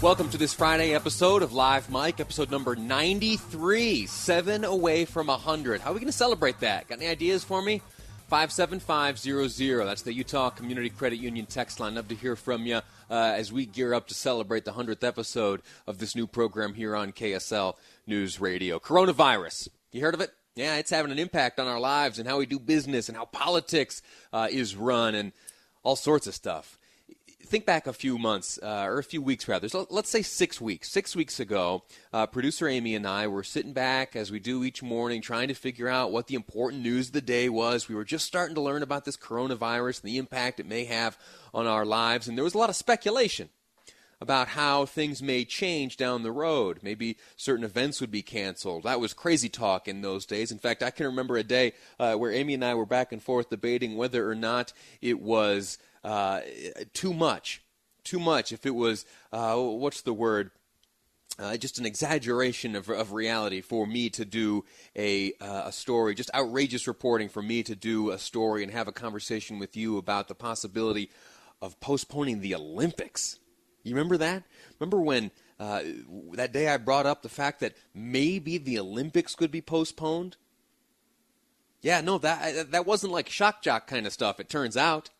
Welcome to this Friday episode of Live Mic, episode number 93, seven away from 100. How are we going to celebrate that? Got any ideas for me? 57500. That's the Utah Community Credit Union text line. Love to hear from you uh, as we gear up to celebrate the 100th episode of this new program here on KSL News Radio. Coronavirus. You heard of it? Yeah, it's having an impact on our lives and how we do business and how politics uh, is run and all sorts of stuff think back a few months, uh, or a few weeks rather. So let's say six weeks. Six weeks ago, uh, producer Amy and I were sitting back as we do each morning, trying to figure out what the important news of the day was. We were just starting to learn about this coronavirus and the impact it may have on our lives, and there was a lot of speculation about how things may change down the road. Maybe certain events would be canceled. That was crazy talk in those days. In fact, I can remember a day uh, where Amy and I were back and forth debating whether or not it was uh, too much. Too much. If it was, uh, what's the word? Uh, just an exaggeration of, of reality for me to do a, uh, a story, just outrageous reporting for me to do a story and have a conversation with you about the possibility of postponing the Olympics. You remember that? Remember when uh, that day I brought up the fact that maybe the Olympics could be postponed? Yeah, no, that that wasn't like shock jock kind of stuff. It turns out,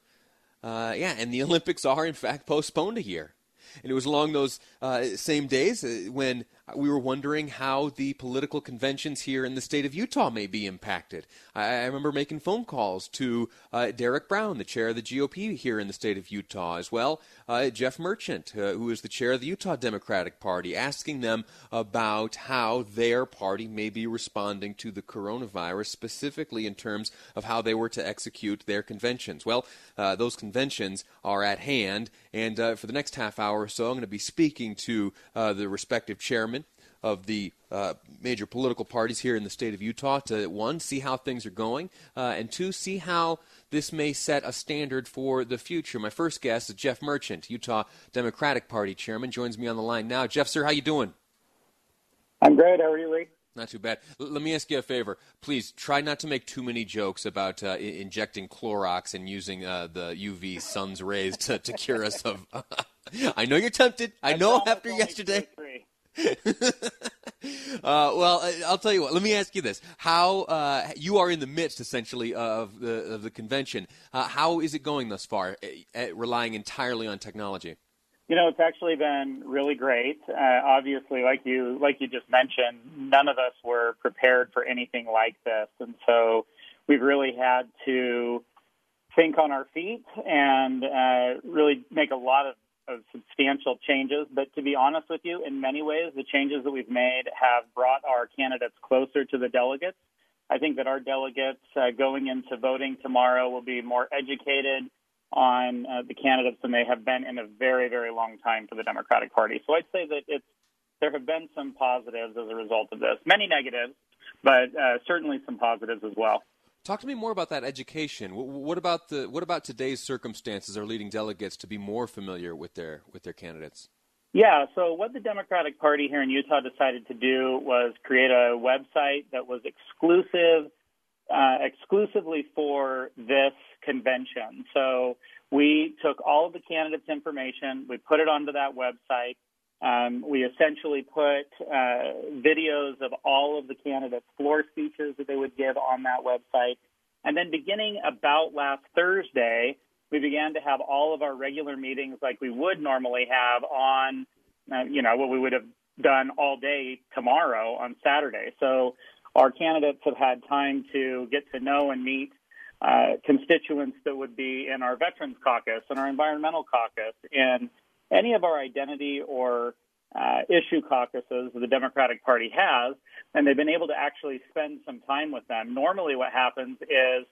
uh, yeah, and the Olympics are in fact postponed a year. And it was along those uh, same days uh, when we were wondering how the political conventions here in the state of Utah may be impacted. I, I remember making phone calls to uh, Derek Brown, the chair of the GOP here in the state of Utah, as well uh, Jeff Merchant, uh, who is the chair of the Utah Democratic Party, asking them about how their party may be responding to the coronavirus, specifically in terms of how they were to execute their conventions. Well, uh, those conventions are at hand, and uh, for the next half hour or so, I'm going to be speaking to uh, the respective chairmen of the uh, major political parties here in the state of Utah to one, see how things are going, uh, and two, see how this may set a standard for the future. My first guest is Jeff Merchant, Utah Democratic Party chairman, joins me on the line now. Jeff, sir, how you doing? I'm great. How are you, Lee? Not too bad. L- let me ask you a favor. Please try not to make too many jokes about uh, I- injecting Clorox and using uh, the UV sun's rays to, to cure us of. I know you're tempted. I, I know after yesterday. Uh, well, I'll tell you what. Let me ask you this: How uh, you are in the midst, essentially, of the of the convention? Uh, how is it going thus far? Uh, relying entirely on technology. You know, it's actually been really great. Uh, obviously, like you like you just mentioned, none of us were prepared for anything like this, and so we've really had to think on our feet and uh, really make a lot of of substantial changes. But to be honest with you, in many ways, the changes that we've made have brought our candidates closer to the delegates. I think that our delegates uh, going into voting tomorrow will be more educated on uh, the candidates than they have been in a very, very long time for the Democratic Party. So I'd say that it's there have been some positives as a result of this, many negatives, but uh, certainly some positives as well. Talk to me more about that education. What about the what about today's circumstances are leading delegates to be more familiar with their with their candidates? Yeah, so what the Democratic Party here in Utah decided to do was create a website that was exclusive uh, exclusively for this convention. So we took all of the candidates' information, we put it onto that website. Um, we essentially put uh, videos of all of the candidates' floor speeches that they would give on that website. And then beginning about last Thursday, we began to have all of our regular meetings like we would normally have on, uh, you know, what we would have done all day tomorrow on Saturday. So our candidates have had time to get to know and meet uh, constituents that would be in our Veterans Caucus and our Environmental Caucus and any of our identity or uh, issue caucuses the Democratic Party has, and they've been able to actually spend some time with them. Normally, what happens is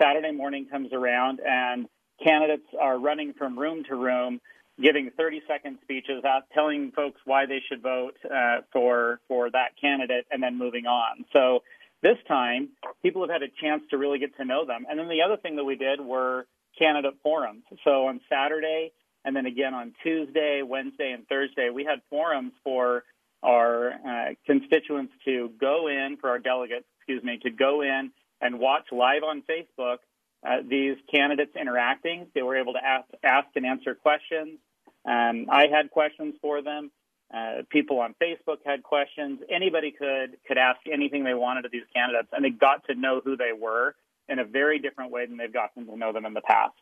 Saturday morning comes around and candidates are running from room to room giving 30 second speeches, out, telling folks why they should vote uh, for for that candidate, and then moving on. So this time, people have had a chance to really get to know them. And then the other thing that we did were candidate forums. So on Saturday, and then again on Tuesday, Wednesday, and Thursday, we had forums for our uh, constituents to go in, for our delegates, excuse me, to go in and watch live on Facebook uh, these candidates interacting. They were able to ask, ask and answer questions. Um, I had questions for them. Uh, people on Facebook had questions. Anybody could could ask anything they wanted of these candidates, and they got to know who they were in a very different way than they've gotten to know them in the past.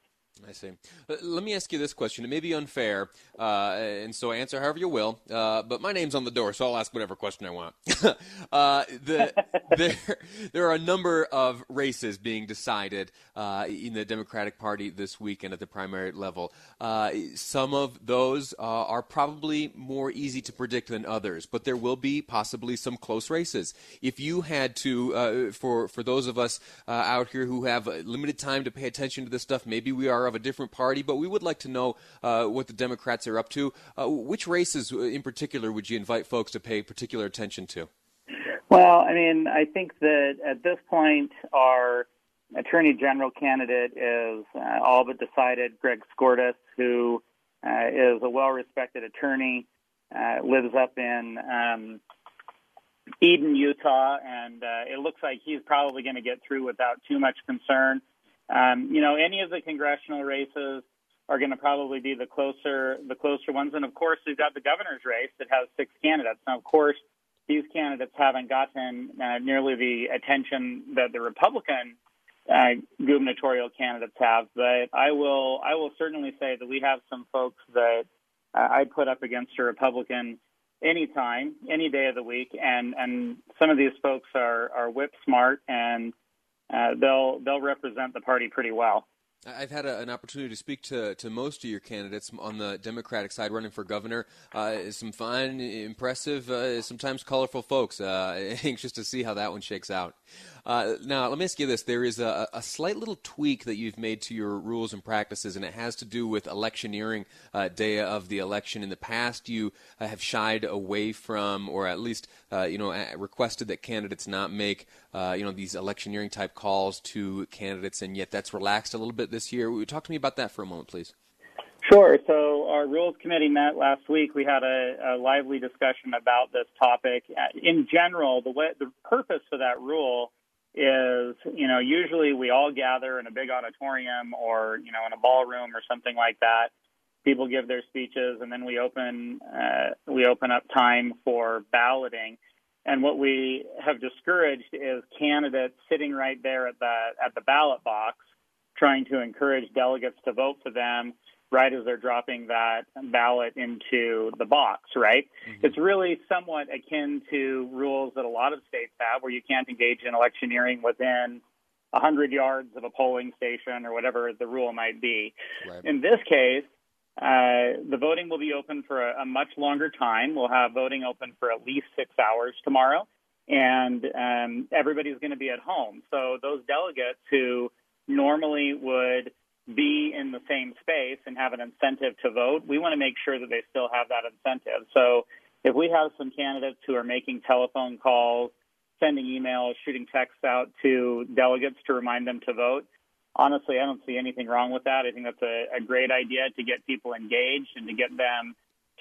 I see. Uh, let me ask you this question. It may be unfair, uh, and so answer however you will. Uh, but my name's on the door, so I'll ask whatever question I want. uh, the, there, there are a number of races being decided uh, in the Democratic Party this weekend at the primary level. Uh, some of those are probably more easy to predict than others, but there will be possibly some close races. If you had to, for for those of us out here who have limited time to pay attention to this stuff, maybe we are of a different party, but we would like to know uh, what the Democrats are up to. Uh, which races in particular would you invite folks to pay particular attention to? Well, I mean, I think that at this point, our Attorney General candidate is uh, all but decided. Greg Skordas, who uh, is a well-respected attorney, uh, lives up in um, Eden, Utah, and uh, it looks like he's probably going to get through without too much concern. Um, you know, any of the congressional races are going to probably be the closer the closer ones, and of course, we've got the governor's race that has six candidates. Now, of course, these candidates haven't gotten uh, nearly the attention that the Republican uh, gubernatorial candidates have, but I will I will certainly say that we have some folks that uh, I'd put up against a Republican anytime, any day of the week, and and some of these folks are are whip smart and uh, they'll they'll represent the party pretty well. I've had a, an opportunity to speak to, to most of your candidates on the Democratic side running for governor. Uh, some fine, impressive, uh, sometimes colorful folks. Uh, anxious to see how that one shakes out. Uh, now, let me ask you this. There is a, a, slight little tweak that you've made to your rules and practices, and it has to do with electioneering uh, day of the election. In the past, you uh, have shied away from, or at least, uh, you know, requested that candidates not make, you know, these electioneering type calls to candidates, and yet that's relaxed a little bit this year. Talk to me about that for a moment, please. Sure. So our rules committee met last week. We had a, a lively discussion about this topic. In general, the way, the purpose for that rule is, you know, usually we all gather in a big auditorium or, you know, in a ballroom or something like that. People give their speeches and then we open, uh, we open up time for balloting. And what we have discouraged is candidates sitting right there at the, at the ballot box trying to encourage delegates to vote for them right as they're dropping that ballot into the box, right? Mm-hmm. It's really somewhat akin to rules that a lot of states have where you can't engage in electioneering within 100 yards of a polling station or whatever the rule might be. Right. In this case, uh, the voting will be open for a, a, much longer time. We'll have voting open for at least six hours tomorrow, and um, everybody's going to be at home. So those delegates who normally would be in the same space and have an incentive to vote, we want to make sure that they still have that incentive. So if we have some candidates who are making telephone calls, sending emails, shooting texts out to delegates to remind them to vote, honestly, I don't see anything wrong with that. I think that's a, a great idea to get people engaged and to get them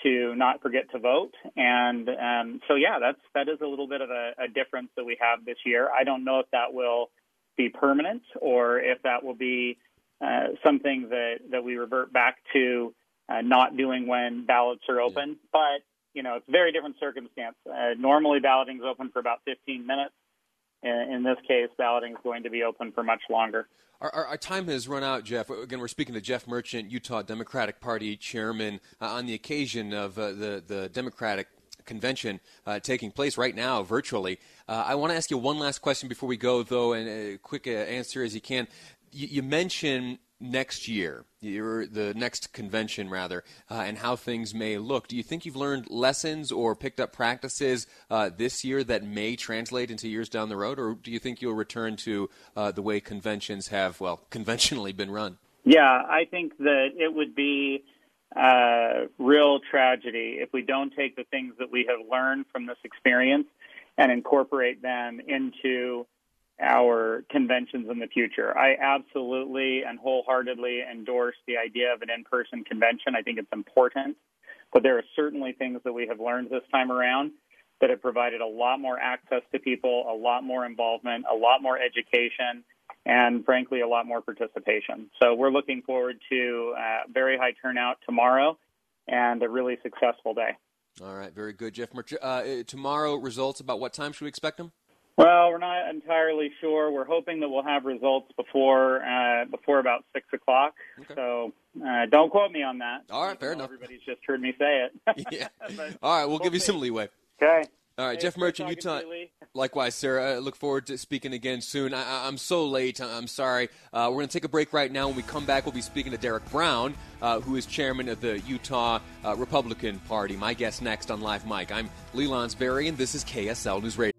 to not forget to vote. And um, so, yeah, that's that is a little bit of a, a difference that we have this year. I don't know if that will be permanent or if that will be uh, something that, that we revert back to uh, not doing when ballots are open. Yeah. But, you know, it's a very different circumstance. Uh, normally, balloting is open for about 15 minutes. In, in this case, balloting is going to be open for much longer. Our, our, our, time has run out, Jeff. Again, we're speaking to Jeff Merchant, Utah Democratic Party chairman, uh, on the occasion of uh, the, the Democratic convention uh, taking place right now virtually. Uh, I want to ask you one last question before we go, though, and a quick uh, answer as you can you, you mentioned next year, the next convention rather, uh, and how things may look. Do you think you've learned lessons or picked up practices uh, this year that may translate into years down the road, or do you think you'll return to uh, the way conventions have, well, conventionally been run? Yeah, I think that it would be uh, real tragedy if we don't take the things that we have learned from this experience and incorporate them into our conventions in the future. I absolutely and wholeheartedly endorse the idea of an in person convention. I think it's important, but there are certainly things that we have learned this time around that have provided a lot more access to people, a lot more involvement, a lot more education, and frankly, a lot more participation. So we're looking forward to a very high turnout tomorrow and a really successful day. All right, very good, Jeff. Uh, tomorrow, results about what time should we expect them? Well, we're not entirely sure. We're hoping that we'll have results before uh, before about six o'clock. Okay. So uh, don't quote me on that. All right, fair enough. Everybody's just heard me say it. yeah. All right, we'll, we'll give you some leeway. Okay. All right, hey, Jeff Merchant, Utah. Likewise, Sarah. I look forward to speaking again soon. I, am so late. I'm sorry. Uh, we're going to take a break right now. When we come back, we'll be speaking to Derek Brown, uh, who is chairman of the Utah uh, Republican Party. My guest next on Live Mic. I'm Lee Lonsberry, and this is KSL News Radio.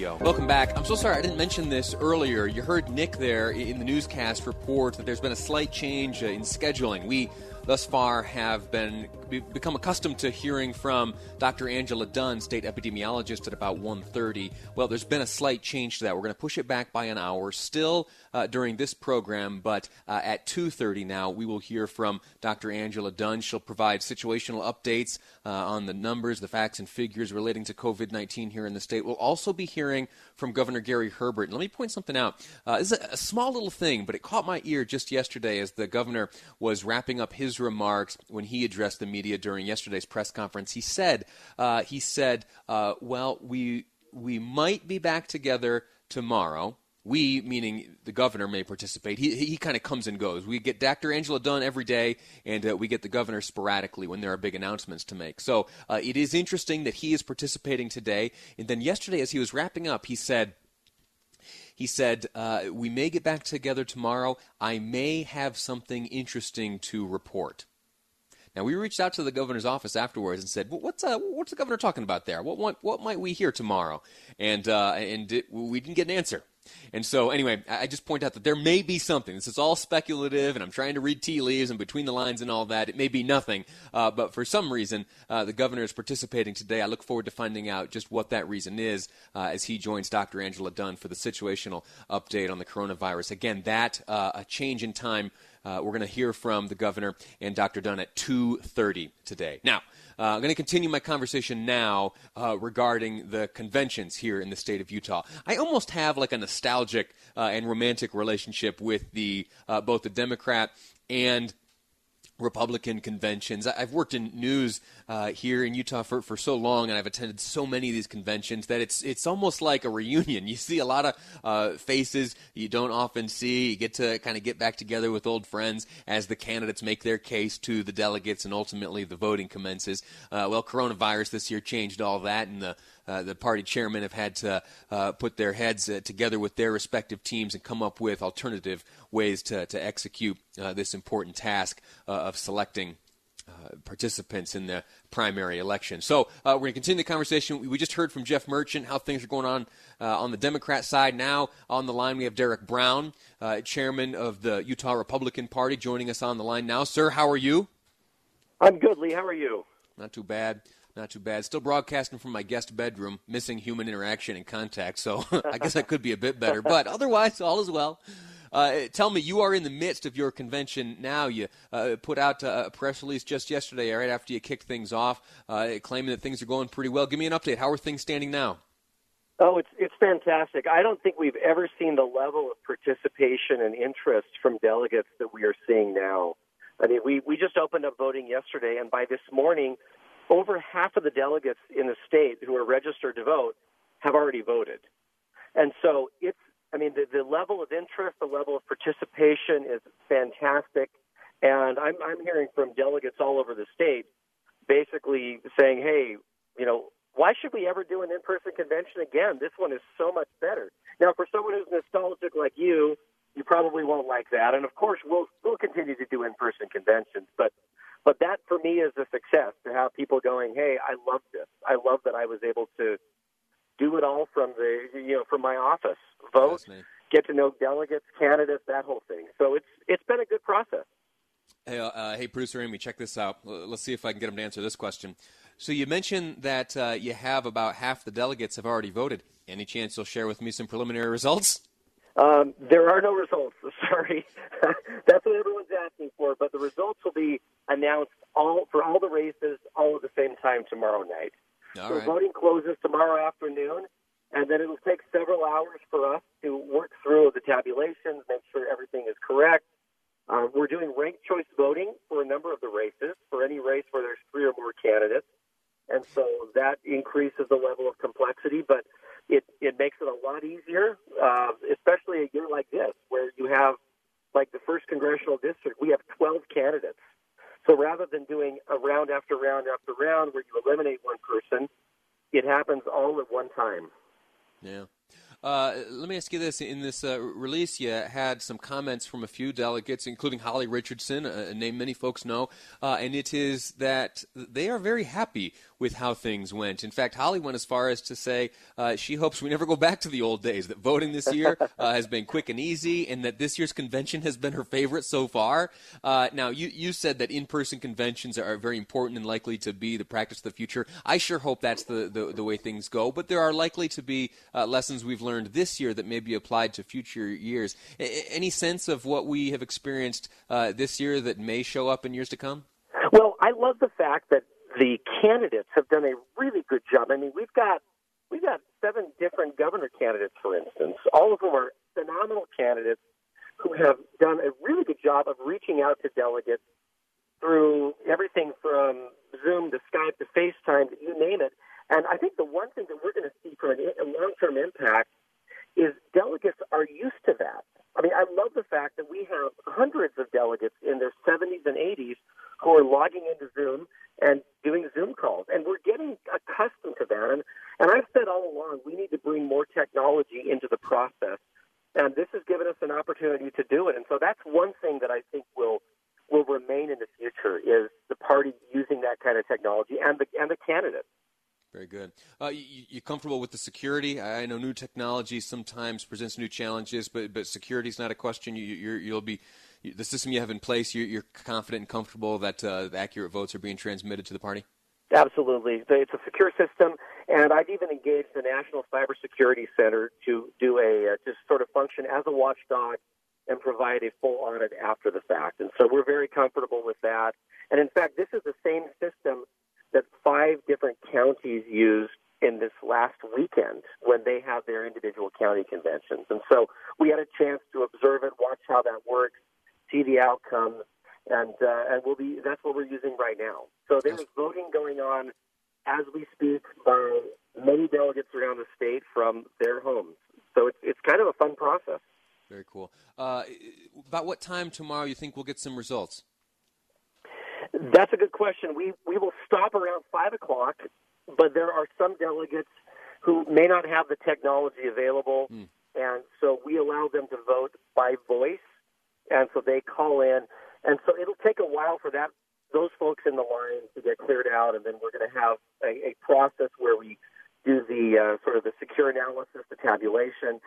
Welcome back. I'm so sorry I didn't mention this earlier. You heard Nick there in the newscast report that there's been a slight change uh, in scheduling. We thus far have been become accustomed to hearing from Dr. Angela Dunn, state epidemiologist, at about 1:30. Well, there's been a slight change to that. We're going to push it back by an hour, still uh, during this program, but uh, at 2:30 now we will hear from Dr. Angela Dunn. She'll provide situational updates uh, on the numbers, the facts, and figures relating to COVID-19 here in the state. We'll also be hearing from Governor Gary Herbert. And let me point something out. Uh, this is a, a small little thing, but it caught my ear just yesterday as the governor was wrapping up his remarks when he addressed the media during yesterday's press conference. He said, uh, he said, uh, well, we we might be back together tomorrow. We, meaning the governor, may participate. He, he kind of comes and goes. We get Dr. Angela Dunn every day, and uh, we get the governor sporadically when there are big announcements to make. So uh, it is interesting that he is participating today. And then yesterday, as he was wrapping up, he said, he said, uh, We may get back together tomorrow. I may have something interesting to report. Now we reached out to the governor's office afterwards and said, well, "What's uh, what's the governor talking about there? What what, what might we hear tomorrow?" And uh, and it, we didn't get an answer. And so, anyway, I just point out that there may be something. This is all speculative, and I'm trying to read tea leaves and between the lines and all that. It may be nothing, uh, but for some reason, uh, the governor is participating today. I look forward to finding out just what that reason is uh, as he joins Dr. Angela Dunn for the situational update on the coronavirus. Again, that uh, a change in time. Uh, we're going to hear from the governor and Dr. Dunn at 2:30 today. Now. Uh, I'm going to continue my conversation now uh, regarding the conventions here in the state of Utah. I almost have like a nostalgic uh, and romantic relationship with the uh, both the Democrat and Republican conventions. I've worked in news uh, here in Utah for, for so long, and I've attended so many of these conventions that it's it's almost like a reunion. You see a lot of uh, faces you don't often see. You get to kind of get back together with old friends as the candidates make their case to the delegates, and ultimately the voting commences. Uh, well, coronavirus this year changed all that, and the uh, the party chairmen have had to uh, put their heads uh, together with their respective teams and come up with alternative ways to, to execute uh, this important task uh, of selecting uh, participants in the primary election. So we're going to continue the conversation. We just heard from Jeff Merchant how things are going on on the Democrat side. Now on the line we have Derek Brown, chairman of the Utah Republican Party, joining us on the line now. Sir, how are you? I'm good, Lee. How are you? Not too bad. Not too bad. Still broadcasting from my guest bedroom, missing human interaction and contact. So I guess I could be a bit better. But otherwise, all is well. Uh, tell me, you are in the midst of your convention now. You uh, put out a press release just yesterday, right after you kicked things off, uh, claiming that things are going pretty well. Give me an update. How are things standing now? Oh, it's it's fantastic. I don't think we've ever seen the level of participation and interest from delegates that we are seeing now. I mean, we we just opened up voting yesterday, and by this morning, over half of the delegates in the state who are registered to vote have already voted. And so it's, I mean, the, the level of interest, the level of participation is fantastic. And I'm, I'm hearing from delegates all over the state basically saying, hey, you know, why should we ever do an in person convention again? This one is so much better. Now, for someone who's nostalgic like you, you probably won't like that. And of course, we'll, we'll continue to do in person conventions. But but that for me is a success to have people going, "Hey, I love this. I love that I was able to do it all from the you know from my office, vote, get to know delegates, candidates, that whole thing. So it's it's been a good process. Hey, uh, hey, producer Amy, check this out. Let's see if I can get him to answer this question. So you mentioned that uh, you have about half the delegates have already voted. Any chance you'll share with me some preliminary results? Um, there are no results. Sorry, that's what everyone's asking for. But the results will be announced all for all the races all at the same time tomorrow night. All so right. voting closes tomorrow afternoon, and then it'll take several hours for us to work through the tabulations, make sure everything is correct. Uh, we're doing ranked choice voting for a number of the races, for any race where there's three or more candidates. And so that increases the level of complexity, but it, it makes it a lot easier, uh, especially a year like this, where you have, like the first congressional district, we have 12 candidates. So rather than doing a round after round after round where you eliminate one person, it happens all at one time. Yeah. Uh, let me ask you this: In this uh, release, you had some comments from a few delegates, including Holly Richardson, a name many folks know, uh, and it is that they are very happy with how things went. In fact, Holly went as far as to say uh, she hopes we never go back to the old days. That voting this year uh, has been quick and easy, and that this year's convention has been her favorite so far. Uh, now, you you said that in-person conventions are very important and likely to be the practice of the future. I sure hope that's the the, the way things go, but there are likely to be lessons we've learned this year that may be applied to future years. A- any sense of what we have experienced uh, this year that may show up in years to come? Well, I love the fact that the candidates have done a really good job. I mean, we've got we've got seven different governor candidates, for instance. All of them are phenomenal candidates who have done a really good job of reaching out to delegates through everything from Zoom to Skype to FaceTime, you name it. And I think the one thing that we're going to see from a long-term impact is delegates are used to that. I mean, I love the fact that we have hundreds of delegates in their 70s and 80s who are logging into Zoom and doing Zoom calls. And we're getting accustomed to that. And, and I've said all along, we need to bring more technology into the process. And this has given us an opportunity to do it. And so that's one thing that I think will will remain in the future is the party using that kind of technology and the and the candidates. Very good. Uh, you, you comfortable with the security? I know new technology sometimes presents new challenges, but but security is not a question. You, you will be the system you have in place. You're, you're confident and comfortable that uh, the accurate votes are being transmitted to the party. Absolutely, it's a secure system, and I've even engaged the National Cybersecurity Center to do a uh, to sort of function as a watchdog and provide a full audit after the fact. And so we're very comfortable with that. And in fact, this is the same system that five different counties used in this last weekend when they have their individual county conventions. And so we had a chance to observe it, watch how that works, see the outcomes, and uh, and we'll be that's what we're using right now. So there is voting going on as we speak by many delegates around the state from their homes. So it's it's kind of a fun process. Very cool. Uh, about what time tomorrow you think we'll get some results? That's a good question. We we will stop around five o'clock, but there are some delegates who may not have the technology available, mm. and so we allow them to vote by voice, and so they call in, and so it'll take a while for that those folks in the line to get cleared out, and then we're going to have a, a process where we do the uh, sort of the secure analysis, the tabulation.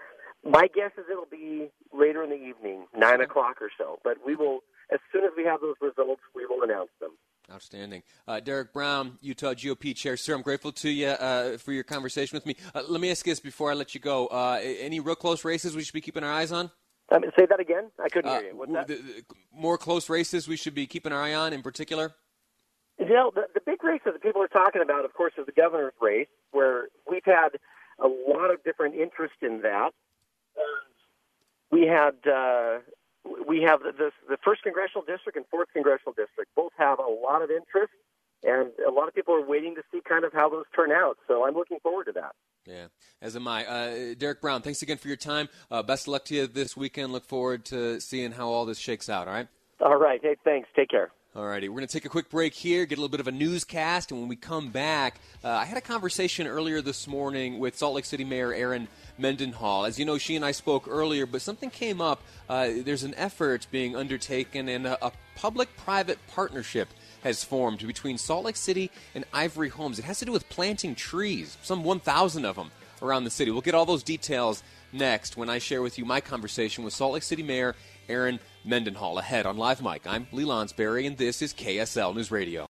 My guess is it'll be later in the evening, nine o'clock or so, but we will as soon as we have those results, we will announce them. Outstanding. Uh, Derek Brown, Utah GOP Chair. Sir, I'm grateful to you uh, for your conversation with me. Uh, let me ask you this before I let you go. Uh, any real close races we should be keeping our eyes on? Um, say that again. I couldn't Uh, hear you. What's that? the- the more close races we should be keeping our eye on in particular? You know, the, the big race that people are talking about, of course, is the governor's race, where we've had a lot of different interest in that. We had uh, we have the, the the first congressional district and fourth congressional district both have a lot of interest, and a lot of people are waiting to see kind of how those turn out. So I'm looking forward to that. Yeah, as am I. Uh, Derek Brown, thanks again for your time. Uh, best of luck to you this weekend. Look forward to seeing how all this shakes out. All right. All right. Hey, thanks. Take care. Alrighty, we're going to take a quick break here, get a little bit of a newscast, and when we come back, uh, I had a conversation earlier this morning with Salt Lake City Mayor Erin Mendenhall. As you know, she and I spoke earlier, but something came up. Uh, there's an effort being undertaken, in a, a public-private partnership has formed between Salt Lake City and Ivory Homes. It has to do with planting trees, some 1,000 of them around the city. We'll get all those details next when I share with you my conversation with Salt Lake City Mayor Erin Mendenhall. Ahead on Live Mic, I'm Lee Lonsberry, and this is KSL News Radio.